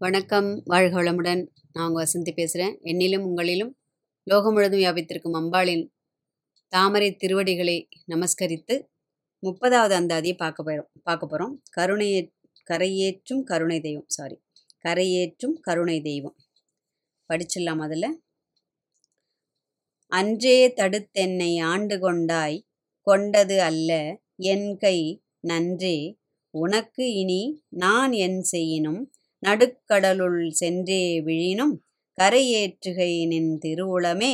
வணக்கம் வாழ்க வளமுடன். நான் உங்கள் வசந்தி பேசுகிறேன் என்னிலும் உங்களிலும் லோகம் முழுதும் வியாபித்திருக்கும் அம்பாளின் தாமரை திருவடிகளை நமஸ்கரித்து முப்பதாவது அந்தாதியை பார்க்க போகிறோம் பார்க்க போகிறோம் கருணையே கரையேற்றும் கருணை தெய்வம். சாரி கரையேற்றும் கருணை தெய்வம். படிச்சிடலாம் அதில். அன்றே தடுத்தென்னை ஆண்டு கொண்டாய் கொண்டது அல்ல என் கை நன்றே. உனக்கு இனி நான் என் செய்யினும் நடுக்கடலுள் சென்றே விழினும் கரையேற்றுகை நின் திருவுளமே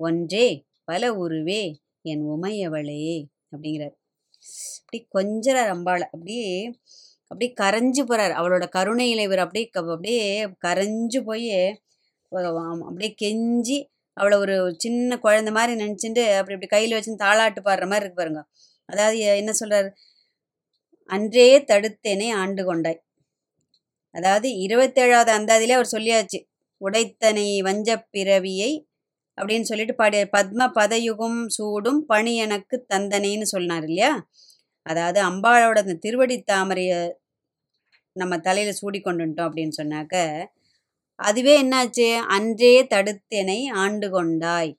ஒன்றே பல உருவே என் உமையவளே அப்படிங்கிறார். அப்படி கொஞ்சறார் அம்பாள். அப்படியே அப்படியே கரைஞ்சு போறார். அவளோட கருணையில இவர் அப்படியே அப்படியே கரைஞ்சு போய் அப்படியே கெஞ்சி அவளை ஒரு சின்ன குழந்தை மாதிரி நினச்சிட்டு அப்படி இப்படி கையில் வச்சு தாளாட்டு பாடுற மாதிரி இருக்கு பாருங்க. அதாவது என்ன சொல்றார்? அன்றே தடுத்தேனே ஆண்டு கொண்டாய். அதாவது இருபத்தேழாவது அந்தாதியிலே அவர் சொல்லியாச்சு உடைத்தனை வஞ்சப் பிறவியை அப்படின்னு சொல்லிட்டு பாடிய பத்ம பதயுகம் சூடும் பணி எனக்கு தந்தனைன்னு சொன்னார் இல்லையா? அதாவது அம்பாளோட அந்த திருவடி தாமரைய நம்ம தலையில சூடி கொண்டுட்டோம் அப்படின்னு சொன்னாக்க அதுவே என்னாச்சு? அன்றே தடுத்தேனை ஆண்டு கொண்டாய்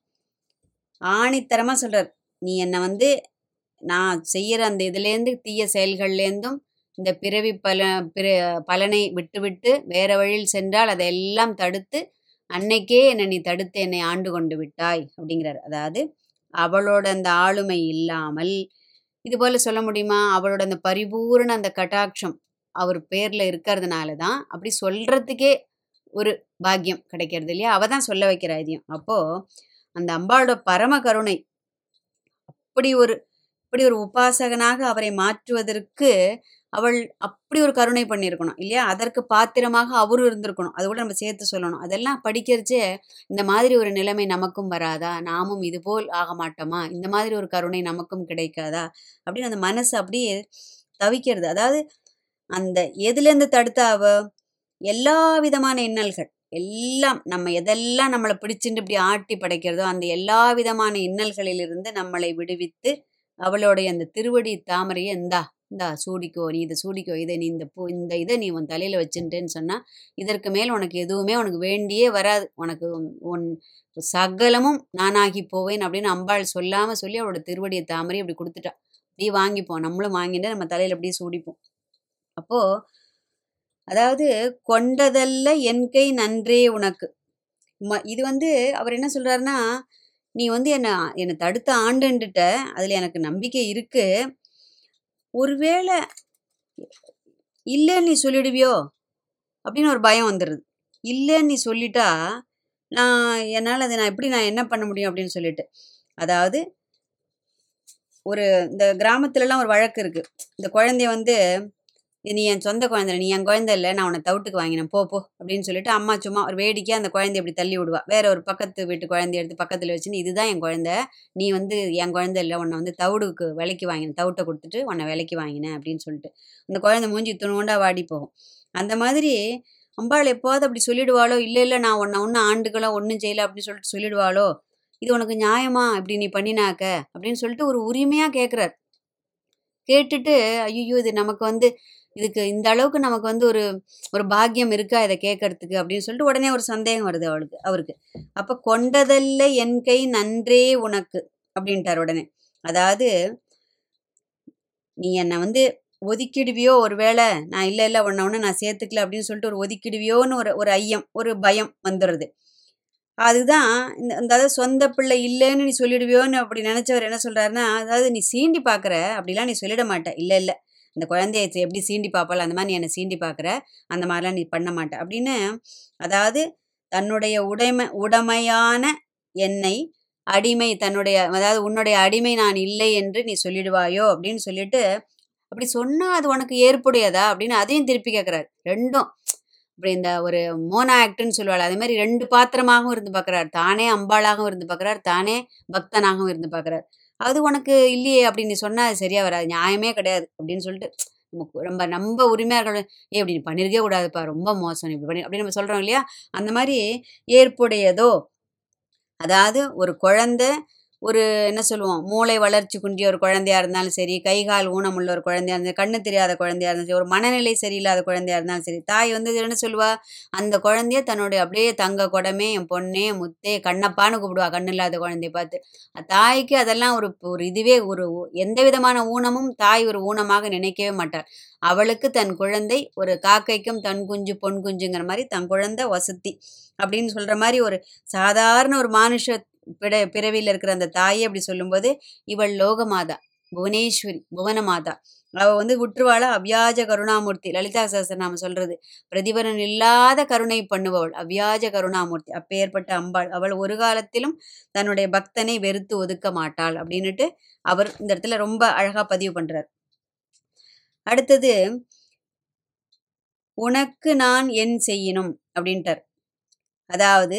ஆணித்தரமா சொல்றார். நீ என்னை வந்து நான் செய்யற அந்த இதுலேருந்து தீய செயல்கள்லேருந்தும் இந்த பிறவி பல பிற பலனை விட்டுவிட்டு வேற வழியில் சென்றால் அதையெல்லாம் தடுத்து அன்னைக்கே என்னை நீ தடுத்து என்னை ஆண்டு கொண்டு விட்டாய் அப்படிங்கிறார். அதாவது அவளோட அந்த ஆளுமை இல்லாமல் இது போல சொல்ல முடியுமா? அவளோட அந்த பரிபூரண அந்த கட்டாட்சம் அவர் பேர்ல இருக்கிறதுனால தான் அப்படி சொல்றதுக்கே ஒரு பாக்கியம் கிடைக்கிறது இல்லையா? அவ தான் சொல்ல வைக்கிற இதையும் அப்போ அந்த அம்பாளோட பரம கருணை அப்படி ஒரு அப்படி ஒரு உபாசகனாக அவரை மாற்றுவதற்கு அவள் அப்படி ஒரு கருணை பண்ணியிருக்கணும் இல்லையா? அதற்கு பாத்திரமாக அவரும் இருந்திருக்கணும். அது கூட நம்ம சேர்த்து சொல்லணும். அதெல்லாம் படிக்கிறச்சே இந்த மாதிரி ஒரு நிலைமை நமக்கும் வராதா? நாமும் இதுபோல் ஆக மாட்டோமா? இந்த மாதிரி ஒரு கருணை நமக்கும் கிடைக்காதா? அப்படின்னு அந்த மனசு அப்படியே தவிக்கிறது. அதாவது அந்த எதுலேருந்து தடுத்தா அவ? எல்லா விதமான இன்னல்கள் எல்லாம் நம்ம எதெல்லாம் நம்மளை பிடிச்சிட்டு இப்படி ஆட்டி படைக்கிறதோ அந்த எல்லா விதமான இன்னல்களிலிருந்து நம்மளை விடுவித்து அவளுடைய அந்த திருவடி தாமரையை இந்தா இந்தா சூடிக்கோ நீ இதை சூடிக்கோ இதை நீ இந்த பூ இந்த இதை நீ உன் தலையில் வச்சுட்டேன்னு சொன்னால் இதற்கு மேல் உனக்கு எதுவுமே உனக்கு வேண்டியே வராது. உனக்கு உன்- சகலமும் நானாகி போவேன் அப்படின்னு அம்பாள் சொல்லாமல் சொல்லி அவளோட திருவடியை தாமரை அப்படி கொடுத்துட்டா. நீ வாங்கிப்போம் நம்மளும் வாங்கிட்டு நம்ம தலையில் அப்படியே சூடிப்போம். அப்போது அதாவது கொண்டதல்ல என் கை நன்றே உனக்கு. ம- இது வந்து அவர் என்ன சொல்கிறாருன்னா நீ வந்து என்னை என்னை தடுத்த ஆண்டுன்னுட்ட அதில் எனக்கு நம்பிக்கை இருக்குது ஒருவேளை இல்லைன்னு நீ சொல்லிடுவியோ? அப்படின்னு ஒரு பயம் வந்துடுது இல்லைன்னு நீ சொல்லிட்டா நான் என்னால் அதை நான் எப்படி நான் என்ன பண்ண முடியும் அப்படின்னு சொல்லிட்டு. அதாவது ஒரு இந்த கிராமத்துலலாம் ஒரு வழக்கு இருக்குது இந்த குழந்தைய வந்து "இது நீ என் சொந்த குழந்தை நீ என் குழந்தை இல்லை நான் உன்னை தவிட்டுக்கு வாங்கினேன். போ போ அப்படின்னு சொல்லிட்டு அம்மா சும்மா ஒரு வேடிக்கையாக அந்த குழந்தைய இப்படி தள்ளி விடுவா. வேற ஒரு பக்கத்து வீட்டு குழந்தைய எடுத்து பக்கத்தில் வச்சுன்னு இதுதான் என் குழந்தை. நீ வந்து என் குழந்தை இல்லை. உன்னை வந்து தவிடுக்கு விலைக்கு வாங்கினேன் தவிட்டை கொடுத்துட்டு உன்னை விலைக்கு வாங்கினேன் அப்படின்னு சொல்லிட்டு அந்த குழந்தை மூஞ்சி துணுண்டா வாடி போகும். அந்த மாதிரி அம்பாள் எப்போது அப்படி சொல்லிடுவாளோ இல்லை இல்லை நான் உன்னை ஒன்றும் ஆண்டுகளோ ஒன்றும் செய்யல அப்படின்னு சொல்லிட்டு சொல்லிடுவாளோ இது உனக்கு நியாயமா? இப்படி நீ பண்ணினாக்க? அப்படின்னு சொல்லிட்டு ஒரு உரிமையாக கேட்குறார் கேட்டுட்டு ஐயோ இது நமக்கு வந்து இதுக்கு இந்த அளவுக்கு நமக்கு வந்து ஒரு ஒரு பாக்கியம் இருக்கா இதை கேட்கறதுக்கு அப்படின்னு சொல்லிட்டு உடனே ஒரு சந்தேகம் வருது அவளுக்கு அவருக்கு. அப்போ கொண்டதல்ல என் கை நன்றே உனக்கு அப்படின்ட்டார் உடனே. அதாவது நீ என்னை வந்து ஒதுக்கிடுவியோ ஒருவேளை நான் இல்லை இல்லை ஒன்ன ஒன்று நான் சேர்த்துக்கல அப்படின்னு சொல்லிட்டு ஒரு ஒதுக்கிடுவியோன்னு ஒரு ஒரு ஐயம் ஒரு பயம் வந்துடுது அதுதான் இந்த இந்த அதாவது சொந்த பிள்ளை இல்லைன்னு நீ சொல்லிடுவியோன்னு அப்படி நினைச்சவர் என்ன சொல்றாருன்னா அதாவது நீ சீண்டி பார்க்குற அப்படிலாம் நீ சொல்லிட மாட்ட. இல்லை இல்லை. இந்த குழந்தைய எப்படி சீண்டி பார்ப்பாள் அந்த மாதிரி நீ என்னை சீண்டி பார்க்குற அந்த மாதிரிலாம் நீ பண்ண மாட்ட. அப்படின்னு அதாவது தன்னுடைய உடைமை உடைமையான என்னை அடிமை தன்னுடைய அதாவது உன்னுடைய அடிமை நான் இல்லை என்று நீ சொல்லிடுவாயோ? அப்படின்னு சொல்லிட்டு அப்படி சொன்னால் அது உனக்கு ஏற்புடையதா? அப்படின்னு அதையும் திருப்பி கேட்குறாரு ரெண்டும். இப்படி இந்த ஒரு மோனா ஆக்டுன்னு சொல்லுவாள். அதே மாதிரி ரெண்டு பாத்திரமாகவும் இருந்து பார்க்குறாரு தானே அம்பாளாகவும் இருந்து பார்க்குறாரு தானே பக்தனாகவும் இருந்து பார்க்குறாரு அது உனக்கு இல்லையே அப்படின்னு சொன்னால் அது சரியா வராது நியாயமே கிடையாது அப்படின்னு சொல்லிட்டு நமக்கு நம்ம நம்ம இருக்கணும் ஏ இப்படி நீ பண்ணிருக்கே கூடாதுப்பா ரொம்ப மோசம் இப்படி பண்ணி அப்படின்னு நம்ம சொல்கிறோம் இல்லையா? அந்த மாதிரி ஏற்புடையதோ அதாவது ஒரு குழந்தை ஒரு என்ன சொல்லுவோம் மூளை வளர்ச்சி குன்றிய ஒரு குழந்தையா இருந்தாலும் சரி கை கால் ஊனமுள்ள ஒரு குழந்தையா இருந்தாலும் கண்ணு தெரியாத குழந்தையா இருந்தாலும் சரி ஒரு மனநிலை சரியில்லாத குழந்தையா இருந்தாலும் சரி தாய் வந்து என்ன சொல்லுவா? அந்த குழந்தைய தன்னுடைய அப்படியே தங்க குடமே என் பொண்ணே முத்தே கண்ணப்பான்னு கூப்பிடுவா கண்ணு இல்லாத குழந்தைய பார்த்து. தாய்க்கு அதெல்லாம் ஒரு ஒரு இதுவே ஒரு எந்த விதமான ஊனமும் தாய் ஒரு ஊனமாக நினைக்கவே மாட்டாள். அவளுக்கு தன் குழந்தை ஒரு காக்கைக்கும் தன் குஞ்சு பொன் குஞ்சுங்கிற மாதிரி தன் குழந்தை வசதி அப்படின்னு சொல்ற மாதிரி ஒரு சாதாரண ஒரு மானுஷ பிற பிறவியில் இருக்கிற அந்த தாயை அப்படி சொல்லும்போது இவள் லோகமாதா புவனேஸ்வரி புவனமாதா. அவ வந்து உற்றுவாள? அவ்யாஜ கருணாமூர்த்தி. லலிதா சஹஸ்ரநாம சொல்றது பிரதிபலன் இல்லாத கருணை பண்ணுபவள் அவ்யாஜ கருணாமூர்த்தி. அப்பேற்பட்ட அம்பாள். அவள் ஒரு காலத்திலும் தன்னுடைய பக்தனை வெறுத்து ஒதுக்க மாட்டாள் அப்படின்னுட்டு அவர் இந்த இடத்துல ரொம்ப அழகா பதிவு பண்றார். அடுத்தது உனக்கு நான் என் செய்யணும் அப்படின்ட்டார். அதாவது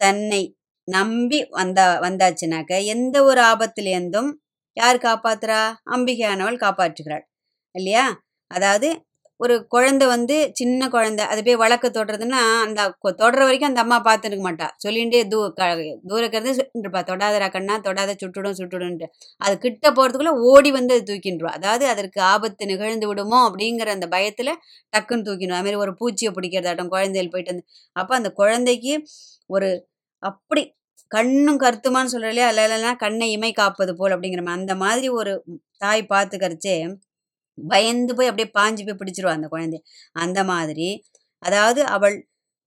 தன்னை நம்பி வந்தா வந்தாச்சுனாக்க எந்த ஒரு ஆபத்திலேருந்தும் யார் காப்பாத்துறா? அம்பிகையானவள் காப்பாற்றுகிறாள். இல்லையா? அதாவது ஒரு குழந்தை வந்து சின்ன குழந்தை அது போய் வழக்கு தொடுறதுன்னா அந்த தொடுற வரைக்கும் அந்த அம்மா பார்த்துருக்க மாட்டா. சொல்லிகிட்டே தூ க தூரக்கிறது இருப்பா தொடாதரா கண்ணா தொடாத சுட்டுடும் சுட்டுடும்ன்ட்டு. அது கிட்ட போகிறதுக்குள்ளே ஓடி வந்து அது தூக்கின்றோம் அதாவது அதற்கு ஆபத்து நிகழ்ந்து விடுமோ அப்படிங்கிற அந்த பயத்தில் டக்குன்னு தூக்கிடும் அதுமாரி ஒரு பூச்சியை பிடிக்கிறதாட்டம் குழந்தைகள் போயிட்டு வந்து. அப்போ அந்த குழந்தைக்கு ஒரு அப்படி கண்ணும் கருத்துமான்னு சொல்ற இல்லையா? இல்லைன்னா கண்ணை இமை காப்பது போல் அப்படிங்கிற மாதிரி அந்த மாதிரி ஒரு தாய் பார்த்துக்கறச்சே பயந்து போய் அப்படியே பாஞ்சு போய் பிடிச்சிருவா அந்த குழந்தைய. அந்த மாதிரி. அதாவது அவள்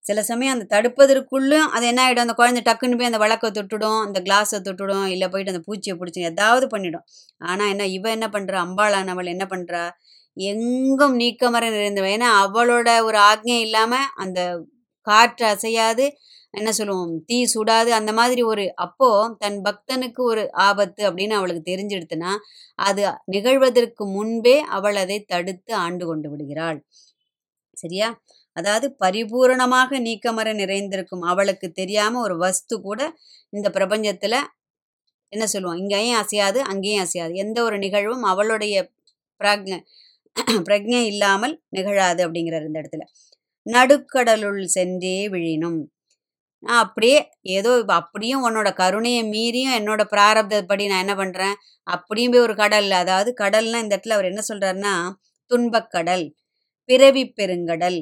சில சமயம் அந்த தடுப்பதற்குள்ளும் அது என்ன ஆகிடும் அந்த குழந்தை டக்குன்னு போய் அந்த வழக்கை தொட்டுடும் அந்த கிளாஸை தொட்டுடும் இல்லை போயிட்டு அந்த பூச்சியை பிடிச்சி ஏதாவது பண்ணிடும். ஆனால் என்ன இவன் என்ன பண்ணுறா அம்பாளானவள் என்ன பண்ணுறா எங்கும் நீக்கமர நிறைந்தவள் ஏன்னா அவளோட ஒரு ஆக்ஞை இல்லாமல் அந்த காற்று அசையாது. என்ன சொல்லுவோம்? தீ சுடாது. அந்த மாதிரி ஒரு அப்போ தன் பக்தனுக்கு ஒரு ஆபத்து அப்படின்னு அவளுக்கு தெரிஞ்சிடுத்துனா அது நிகழ்வதற்கு முன்பே அவள் அதை தடுத்து ஆண்டு கொண்டு விடுகிறாள். சரியா? அதாவது பரிபூரணமாக நீக்கமர நிறைந்திருக்கும் அவளுக்கு தெரியாம ஒரு வஸ்து கூட இந்த பிரபஞ்சத்துல என்ன சொல்லுவோம்? இங்கேயும் அசையாது அங்கேயும் அசையாது. எந்த ஒரு நிகழ்வும் அவளுடைய பிராக்ஞ பிரக்ஞை இல்லாமல் நிகழாது அப்படிங்கிறார் இந்த இடத்துல. நடுக்கடலுள் சென்றே விழினும். நான் அப்படியே ஏதோ அப்படியும் உன்னோட கருணையை மீறியும் என்னோட பிராரப்தப்படி நான் என்ன பண்ணுறேன் அப்படியும் போய் ஒரு கடல் அதாவது கடல்னா இந்த இடத்துல அவர் என்ன சொல்கிறாருன்னா துன்பக்கடல் பிறவி பெருங்கடல்.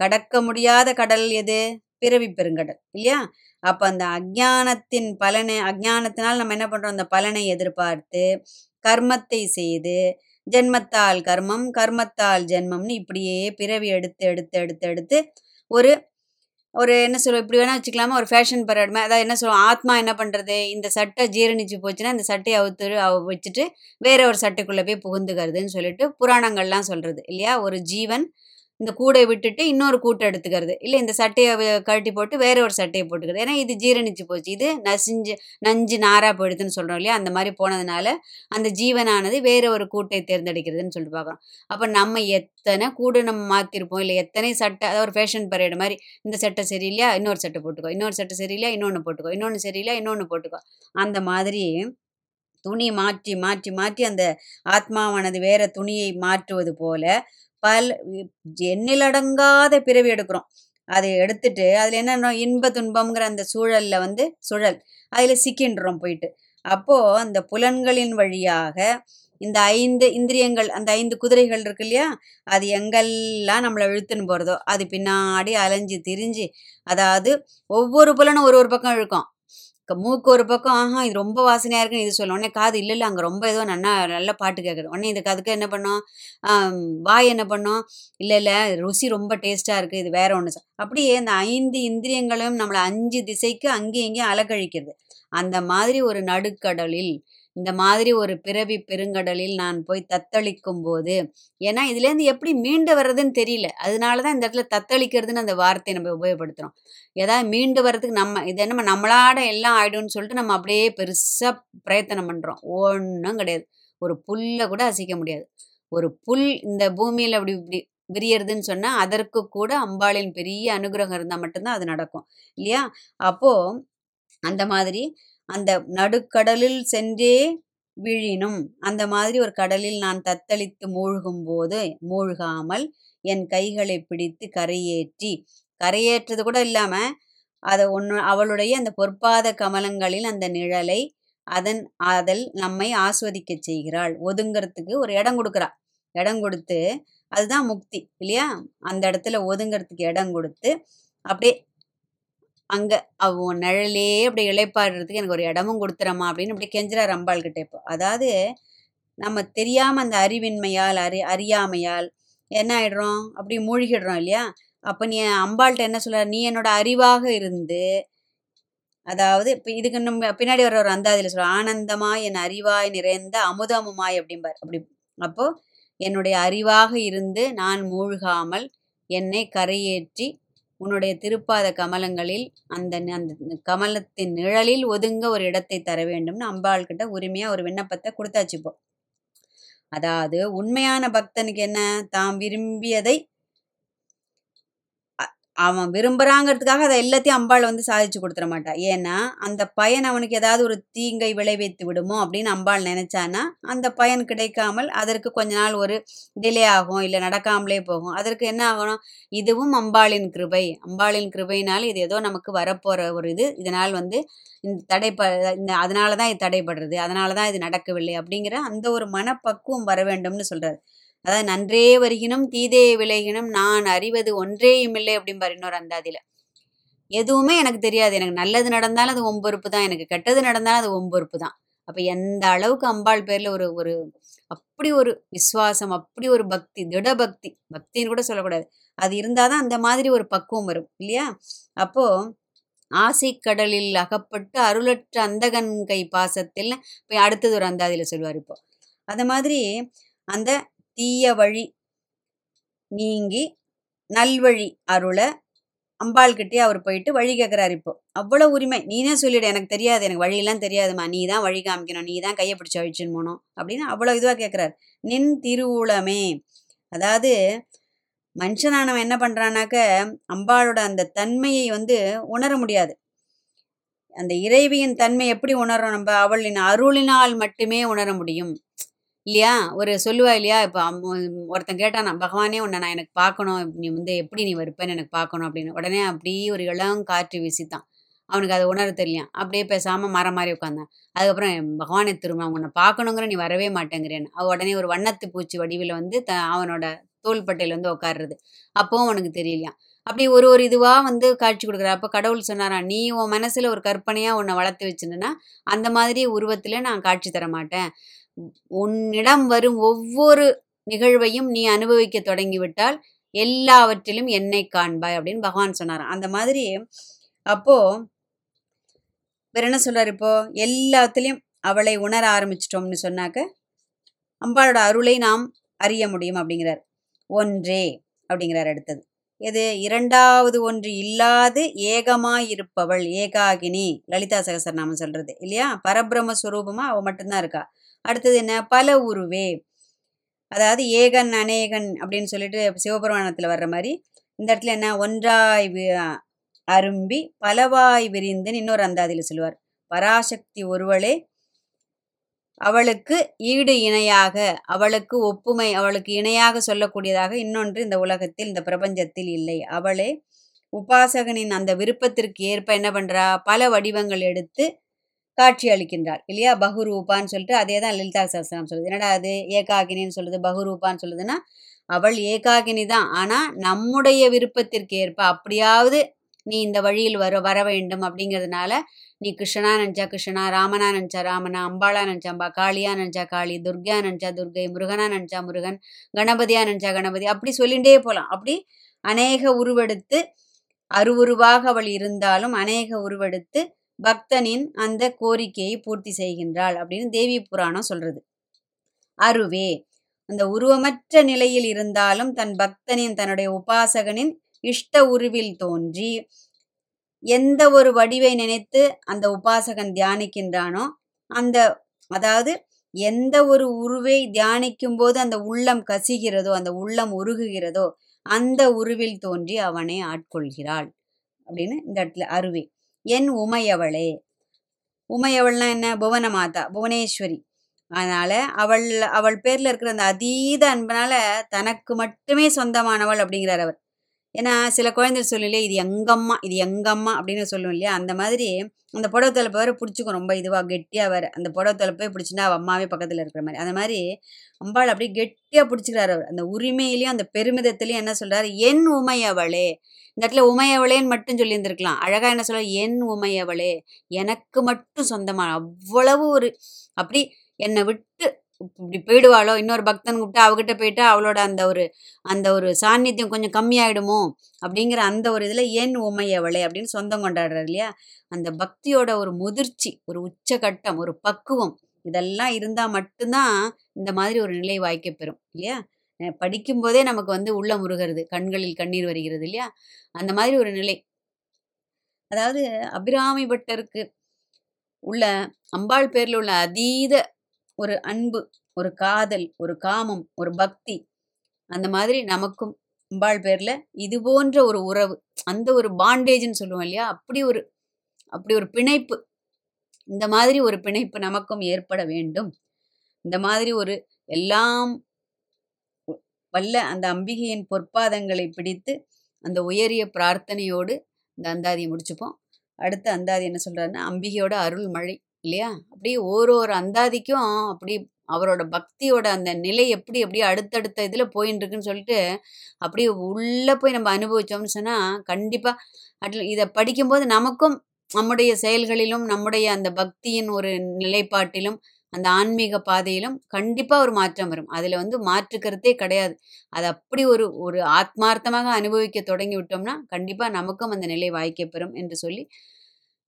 கடக்க முடியாத கடல் எது? பிறவி பெருங்கடல் இல்லையா? அப்போ அந்த அஜ்ஞானத்தின் பலனை அஜானத்தினால் நம்ம என்ன பண்ணுறோம் அந்த பலனை எதிர்பார்த்து கர்மத்தை செய்து ஜென்மத்தால் கர்மம் கர்மத்தால் ஜென்மம்னு இப்படியே பிறவி எடுத்து எடுத்து எடுத்து எடுத்து ஒரு ஒரு என்ன சொல்லுவோம் இப்படி வேணால் வச்சுக்கலாமா? ஒரு ஃபேஷன் பரேட் அதாவது என்ன சொல்லுவோம் ஆத்மா என்ன பண்ணுறது இந்த சட்டை ஜீரணிச்சு போச்சுன்னா இந்த சட்டையை அவுத்து அவ வச்சுட்டு வேற ஒரு சட்டைக்குள்ளே போய் புகுந்துக்கிறதுன்னு சொல்லிட்டு புராணங்கள்லாம் சொல்கிறது இல்லையா? ஒரு ஜீவன் இந்த கூடை விட்டுட்டு இன்னொரு கூட்டை எடுத்துக்கிறது. இல்லை இந்த சட்டையை கழட்டி போட்டு வேற ஒரு சட்டையை போட்டுக்கிறது. ஏன்னா இது ஜீரணிச்சு போச்சு. இது நசிஞ்சு நஞ்சு நாரா போயிடுதுன்னு சொல்கிறோம் இல்லையா? அந்த மாதிரி போனதுனால அந்த ஜீவனானது வேற ஒரு கூட்டை தேர்ந்தெடுக்கிறதுன்னு சொல்லிட்டு பார்க்குறோம். அப்போ நம்ம எத்தனை கூடை நம்ம மாற்றிருப்போம் இல்லை எத்தனை சட்டை அதாவது ஒரு ஃபேஷன் பரேடு மாதிரி இந்த சட்டை சரியில்லையா? இன்னொரு சட்டை போட்டுக்கோ. இன்னொரு சட்டை சரியில்லையா? இன்னொன்று போட்டுக்கோ. இன்னொன்று சரியில்லையா? இன்னொன்று போட்டுக்கோ. அந்த மாதிரி துணி மாற்றி மாற்றி மாற்றி அந்த ஆத்மாவானது வேற துணியை மாற்றுவது போல பல் எண்ணிலடங்காத பிறவி எடுக்கிறோம். அதை எடுத்துட்டு அதில் என்ன இன்ப துன்பம்ங்கிற அந்த சூழலில் வந்து சுழல். அதில் சிக்கின்றோம் போயிட்டு. அப்போது அந்த புலன்களின் வழியாக இந்த ஐந்து இந்திரியங்கள் அந்த ஐந்து குதிரைகள் இருக்கு இல்லையா? அது எங்கெல்லாம் நம்மளை இழுத்துன்னு போகிறதோ அது பின்னாடி அலைஞ்சு திரிஞ்சு அதாவது ஒவ்வொரு புலனும் ஒரு ஒரு பக்கம் இழுக்கும். மூக்கு ஒரு பக்கம் ஆஹா இது ரொம்ப வாசனையாக இருக்குன்னு இது சொல்லும். உடனே காது இல்லை இல்லை அங்கே ரொம்ப ஏதோ நல்லா நல்ல பாட்டு கேட்குது உடனே இந்த கதுக்கு என்ன பண்ணோம்? வாய் என்ன பண்ணோம்? இல்லை இல்லை ருசி ரொம்ப டேஸ்ட்டாக இருக்குது இது வேற ஒன்று அப்படியே இந்த ஐந்து இந்திரியங்களும் நம்மளை அஞ்சு திசைக்கு அங்கேயும் இங்கேயும் அலக்கழிக்கிறது அந்த மாதிரி ஒரு நடுக்கடலில் இந்த மாதிரி ஒரு பிறவி பெருங்கடலில் நான் போய் தத்தளிக்கும் போது ஏன்னா இதுலேருந்து எப்படி மீண்டு வர்றதுன்னு தெரியல. அதனால தான் இந்த இடத்துல தத்தளிக்கிறதுன்னு அந்த வார்த்தையை நம்ம உபயோகப்படுத்துகிறோம் ஏதாவது மீண்டு வர்றதுக்கு நம்ம இது நம்ம நம்மளாட எல்லாம் ஆயிடும்னு சொல்லிட்டு நம்ம அப்படியே பெருசாக பிரயத்தனம் பண்ணுறோம் ஒன்றும் கிடையாது. ஒரு புல்லை கூட அசைக்க முடியாது. ஒரு புல் இந்த பூமியில் அப்படி இப்படி விரியறதுன்னு சொன்னால் அதற்கு கூட அம்பாளின் பெரிய அனுகிரகம் இருந்தால் மட்டும்தான் அது நடக்கும். இல்லையா? அப்போது அந்த மாதிரி அந்த நடுக்கடலில் சென்றே விழினும் அந்த மாதிரி ஒரு கடலில் நான் தத்தளித்து மூழ்கும் போது மூழ்காமல் என் கைகளை பிடித்து கரையேற்றி கரையேற்றது கூட இல்லாம அதை ஒன்று அவளுடைய அந்த பொற்பாத கமலங்களில் அந்த நிழலை அதன் அதில் நம்மை ஆஸ்வதிக்க செய்கிறாள். ஒதுங்கிறதுக்கு ஒரு இடம் கொடுக்குறா. இடம் கொடுத்து அதுதான் முக்தி இல்லையா? அந்த இடத்துல ஒதுங்கிறதுக்கு இடம் கொடுத்து அப்படியே அங்கே அவன் நிழலே அப்படி இளைப்பாடுறதுக்கு எனக்கு ஒரு இடமும் கொடுத்துறமா அப்படின்னு அப்படி கெஞ்சுறார் அம்பாள் கிட்ட இப்போ. அதாவது நம்ம தெரியாமல் அந்த அறிவின்மையால் அறி அறியாமையால் என்ன ஆயிடுறோம்? அப்படி மூழ்கிடுறோம் இல்லையா? அப்போ நீ அம்பாள்கிட்ட என்ன சொல்ற? நீ என்னோட அறிவாக இருந்து அதாவது இப்போ இதுக்கு நம்ம பின்னாடி வர ஒரு அந்தாதியில் சொல்ற ஆனந்தமாய் என் அறிவாய் நிறைந்த அமுதமுமாய் அப்படிம்பார். அப்படி அப்போ என்னுடைய அறிவாக இருந்து நான் மூழ்காமல் என்னை கரையேற்றி உன்னுடைய திருப்பாத கமலங்களில் அந்த ந- அந்த கமலத்தின் நிழலில் ஒதுங்க ஒரு இடத்தை தர வேண்டும்னு அம்பாள் கிட்ட உரிமையா ஒரு விண்ணப்பத்தை கொடுத்தாச்சுப்போம் அதாவது உண்மையான பக்தனுக்கு என்ன? தாம் விரும்பியதை அவன் விரும்புறாங்கிறதுக்காக அதை எல்லாத்தையும் அம்பாள் வந்து சாதிச்சு கொடுத்துட மாட்டா. ஏன்னா அந்த பயன் அவனுக்கு ஏதாவது ஒரு தீங்கை விளைவித்து விடுமோ அப்படின்னு அம்பாள் நினைச்சானா அந்த பயன் கிடைக்காமல் அதற்கு கொஞ்ச நாள் ஒரு டிலே ஆகும் இல்லை நடக்காமலே போகும். அதற்கு என்ன ஆகணும்? இதுவும் அம்பாளின் கிருபை. அம்பாளின் கிருபையினால் இது ஏதோ நமக்கு வரப்போற ஒரு இது. இதனால் வந்து இந்த தடைப்ப இந்த அதனால தான் இது தடைபடுறது. அதனால தான் இது நடக்கவில்லை அப்படிங்கிற அந்த ஒரு மனப்பக்குவம் வர வேண்டும்னு சொல்றாரு. அதாவது நன்றே வருகினும் தீதே விளைகினும் நான் அறிவது ஒன்றேயும் இல்லை அப்படிம்பார் இன்னொரு அந்தாதியில. எதுவுமே எனக்கு தெரியாது. எனக்கு நல்லது நடந்தாலும் அது ஒம்பொறுப்பு தான். எனக்கு கெட்டது நடந்தாலும் அது ஒம்பொறுப்பு தான். அப்போ எந்த அளவுக்கு அம்பாள் பேரில் ஒரு ஒரு அப்படி ஒரு விசுவாசம் அப்படி ஒரு பக்தி திட பக்தி பக்தின்னு கூட சொல்லக்கூடாது. அது இருந்தால் தான் அந்த மாதிரி ஒரு பக்குவம் வரும் இல்லையா? அப்போது ஆசைக் கடலில் அகப்பட்டு அருளற்ற அந்தகன் கை பாசத்தில் இப்போ அடுத்தது ஒரு அந்தாதியில் சொல்லுவார் இப்போ. அந்த மாதிரி அந்த தீய வழி நீங்கி நல்வழி அருள அம்பாள்கிட்டே அவர் போயிட்டு வழி கேட்குறாரு இப்போ. அவ்வளோ உரிமை. நீனே சொல்லிடு எனக்கு தெரியாது எனக்கு வழியெல்லாம் தெரியாதுமா. நீ தான் வழி காமிக்கணும். நீ தான் கையை பிடிச்சி அழிச்சுன்னு போகணும். அப்படின்னு அவ்வளோ இதுவாக கேட்குறாரு நின் திருவுளமே. அதாவது மனுஷனானவன் என்ன பண்ணுறானாக்க அம்பாளோட அந்த தன்மையை வந்து உணர முடியாது. அந்த இறைவியின் தன்மை எப்படி உணர்றோம் நம்ம? அவளின் அருளினால் மட்டுமே உணர முடியும். இல்லையா? ஒரு சொல்லுவா இல்லையா? இப்போ ஒருத்தன் கேட்டானா பகவானே உன்னை நான் எனக்கு பார்க்கணும். நீ வந்து எப்படி நீ வருப்பேன்னு எனக்கு பார்க்கணும் அப்படின்னு. உடனே அப்படியே ஒரு இளம் காற்று வீசித்தான். அவனுக்கு அதை உணர தெரியும் அப்படியே பேசாமல் மரம் மாதிரி உட்காந்தான் அதுக்கப்புறம் பகவானை திரும்ப உன்னை பார்க்கணுங்கிற நீ வரவே மாட்டேங்கிறேன்னு. அவ உடனே ஒரு வண்ணத்து பூச்சி வடிவில் வந்து த அவனோட தோள்பட்டையில் வந்து உட்காருறது. அப்போவும் அவனுக்கு தெரியலையாம் அப்படி ஒரு ஒரு இதுவாக வந்து காட்சி கொடுக்குற அப்போ கடவுள் சொன்னாராம் நீ உன் மனசில் ஒரு கற்பனையாக உன்னை வளர்த்து வச்சுருந்தனா அந்த மாதிரி உருவத்தில் நான் காட்சி தர மாட்டேன். உன்னிடம் வரும் ஒவ்வொரு நிகழ்வையும் நீ அனுபவிக்க தொடங்கிவிட்டால் எல்லாவற்றிலும் என்னை காண்பாய் அப்படின்னு பகவான் சொன்னாராம். அந்த மாதிரி அப்போ வேற என்ன சொல்றாரு இப்போ? எல்லாத்துலேயும் அவளை உணர ஆரம்பிச்சிட்டோம்னு சொன்னாக்க அம்பாளோட அருளை நாம் அறிய முடியும் அப்படிங்கிறார். ஒன்றே அப்படிங்கிறார் அடுத்தது. இது இரண்டாவது ஒன்று இல்லாது ஏகமாயிருப்பவள் ஏகாகினி. லலிதா சகசரநாமம் சொல்றது இல்லையா? பரபிரம ஸ்வரூபமா அவ மட்டும்தான் இருக்கா. அடுத்தது என்ன? பல உருவே. அதாவது ஏகன் அநேகன் அப்படின்னு சொல்லிட்டு சிவபெருமானத்தில் வர்ற மாதிரி இந்த இடத்துல என்ன? ஒன்றாய் வி- அரும்பி பலவாய் விரிந்துன்னு இன்னொரு அந்தாதியில் சொல்லுவார். பராசக்தி ஒருவளே அவளுக்கு ஈடு இணையாக அவளுக்கு ஒப்புமை அவளுக்கு இணையாக சொல்லக்கூடியதாக இன்னொன்று இந்த உலகத்தில் இந்த பிரபஞ்சத்தில் இல்லை. அவளே உபாசகனின் அந்த விருப்பத்திற்கு ஏற்ப என்ன பண்றா? பல வடிவங்கள் எடுத்து காட்சி அளிக்கின்றாள் இல்லையா? பகுரூபான்னு சொல்லிட்டு அதே தான் லலிதா சாஸ்திரம் சொல்லுது. என்னடா அது? ஏகாகினின்னு சொல்லுது. பகுரூபான்னு சொல்லுதுன்னா அவள் ஏகாகினி தான். ஆனால் நம்முடைய விருப்பத்திற்கு ஏற்ப அப்படியாவது நீ இந்த வழியில் வர வர வேண்டும் அப்படிங்கிறதுனால நீ கிருஷ்ணனா நினச்சா கிருஷ்ணா ராமனா நினச்சா ராமனா அம்பாளா நினச்சா அம்பா காளியா நினச்சா காளி துர்கா நினச்சா துர்கை முருகனா நினச்சா முருகன் கணபதியா நினச்சா கணபதி அப்படி சொல்லிகிட்டே போகலாம் அப்படி அநேக உருவெடுத்து அருவுருவாக அவள் இருந்தாலும் அநேக உருவெடுத்து பக்தனின் அந்த கோரிக்கையை பூர்த்தி செய்கின்றாள் அப்படின்னு தேவி புராணம் சொல்றது. அருவே அந்த உருவமற்ற நிலையில் இருந்தாலும் தன் பக்தனின் தன்னுடைய உபாசகனின் இஷ்ட உருவில் தோன்றி எந்த ஒரு வடிவை நினைத்து அந்த உபாசகன் தியானிக்கின்றானோ அந்த அதாவது எந்த ஒரு உருவை தியானிக்கும் போது அந்த உள்ளம் கசிகிறதோ அந்த உள்ளம் உருகுகிறதோ அந்த உருவில் தோன்றி அவனை ஆட்கொள்கிறாள் அப்படின்னு இந்த இடத்துல அருவி. என் உமையவளே. உமையவள்னா என்ன? புவன மாதா புவனேஸ்வரி. அதனால அவள் அவள் பேர்ல இருக்கிற அந்த அதீத அன்பனால தனக்கு மட்டுமே சொந்தமானவள் அப்படிங்கிறார் அவர். ஏன்னா சில குழந்தைகள் சொல்லும் இல்லையா இது எங்கம்மா இது எங்கம்மா அப்படின்னு சொல்லும் இல்லையா? அந்த மாதிரி அந்த புடவை தலைப்பை வேறு பிடிச்சிக்கும் ரொம்ப இதுவாக கெட்டியாக வேறு. அந்த புடவை தலைப்பே பிடிச்சினா அவள் அம்மாவே பக்கத்தில் இருக்கிற மாதிரி. அந்த மாதிரி அம்பாள் அப்படியே கெட்டியாக பிடிச்சிக்கிறாரு அவர். அந்த உரிமையிலையும் அந்த பெருமிதத்திலையும் என்ன சொல்கிறாரு என் உமையவளே. இந்த இடத்துல உமையவளேன்னு மட்டும் சொல்லியிருந்திருக்கலாம். அழகாக என்ன சொல்ல என் உமையவளே எனக்கு மட்டும் சொந்தமான அவ்வளவு ஒரு அப்படி என்னை விட்டு இப்படி போயிடுவாளோ? இன்னொரு பக்தன் கூப்பிட்டு அவகிட்ட போயிட்டு அவளோட அந்த ஒரு அந்த ஒரு சாநித்தியம் கொஞ்சம் கம்மியாயிடுமோ? அப்படிங்கிற அந்த ஒரு இதில் ஏன் உமையவளே அப்படின்னு சொந்தம் கொண்டாடுறாரு இல்லையா? அந்த பக்தியோட ஒரு முதிர்ச்சி ஒரு உச்சகட்டம் ஒரு பக்குவம் இதெல்லாம் இருந்தால் மட்டும்தான் இந்த மாதிரி ஒரு நிலை வாய்க்க பெறும் இல்லையா? படிக்கும்போதே நமக்கு வந்து உள்ள முருகிறது கண்களில் கண்ணீர் வருகிறது இல்லையா? அந்த மாதிரி ஒரு நிலை. அதாவது அபிராமி பட்டருக்கு உள்ள அம்பாள் பேரில் உள்ள அதீத ஒரு அன்பு ஒரு காதல் ஒரு காமம் ஒரு பக்தி அந்த மாதிரி நமக்கும் அம்பாள் பேர்ல இது போன்ற ஒரு உறவு அந்த ஒரு பாண்டேஜ்னு சொல்லுவோம் இல்லையா? அப்படி ஒரு அப்படி ஒரு பிணைப்பு இந்த மாதிரி ஒரு பிணைப்பு நமக்கும் ஏற்பட வேண்டும். இந்த மாதிரி ஒரு எல்லாம் வல்ல அந்த அம்பிகையின் பொற்பாதங்களை பிடித்து அந்த உயரிய பிரார்த்தனையோடு இந்த அந்தாதியை முடிச்சுப்போம். அடுத்த அந்தாதி என்ன சொல்றாருன்னா அம்பிகையோட அருள் மழை இல்லையா? அப்படியே ஒரு ஒரு அந்தாதிக்கும் அப்படி அவரோட பக்தியோட அந்த நிலை எப்படி எப்படி அடுத்தடுத்த இதில் போயின்னு இருக்குன்னு சொல்லிட்டு அப்படியே உள்ளே போய் நம்ம அனுபவிச்சோம்னு சொன்னால் கண்டிப்பாக அட்ல இதை படிக்கும்போது நமக்கும் நம்முடைய செயல்களிலும் நம்முடைய அந்த பக்தியின் ஒரு நிலைப்பாட்டிலும் அந்த ஆன்மீக பாதையிலும் கண்டிப்பாக ஒரு மாற்றம் வரும். அதில் வந்து மாற்றுக்கிறதே கிடையாது. அது அப்படி ஒரு ஒரு ஆத்மார்த்தமாக அனுபவிக்க தொடங்கி விட்டோம்னா கண்டிப்பாக நமக்கும் அந்த நிலை வாய்க்க பெறும் என்று சொல்லி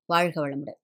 வாழ்க வளமுடன்.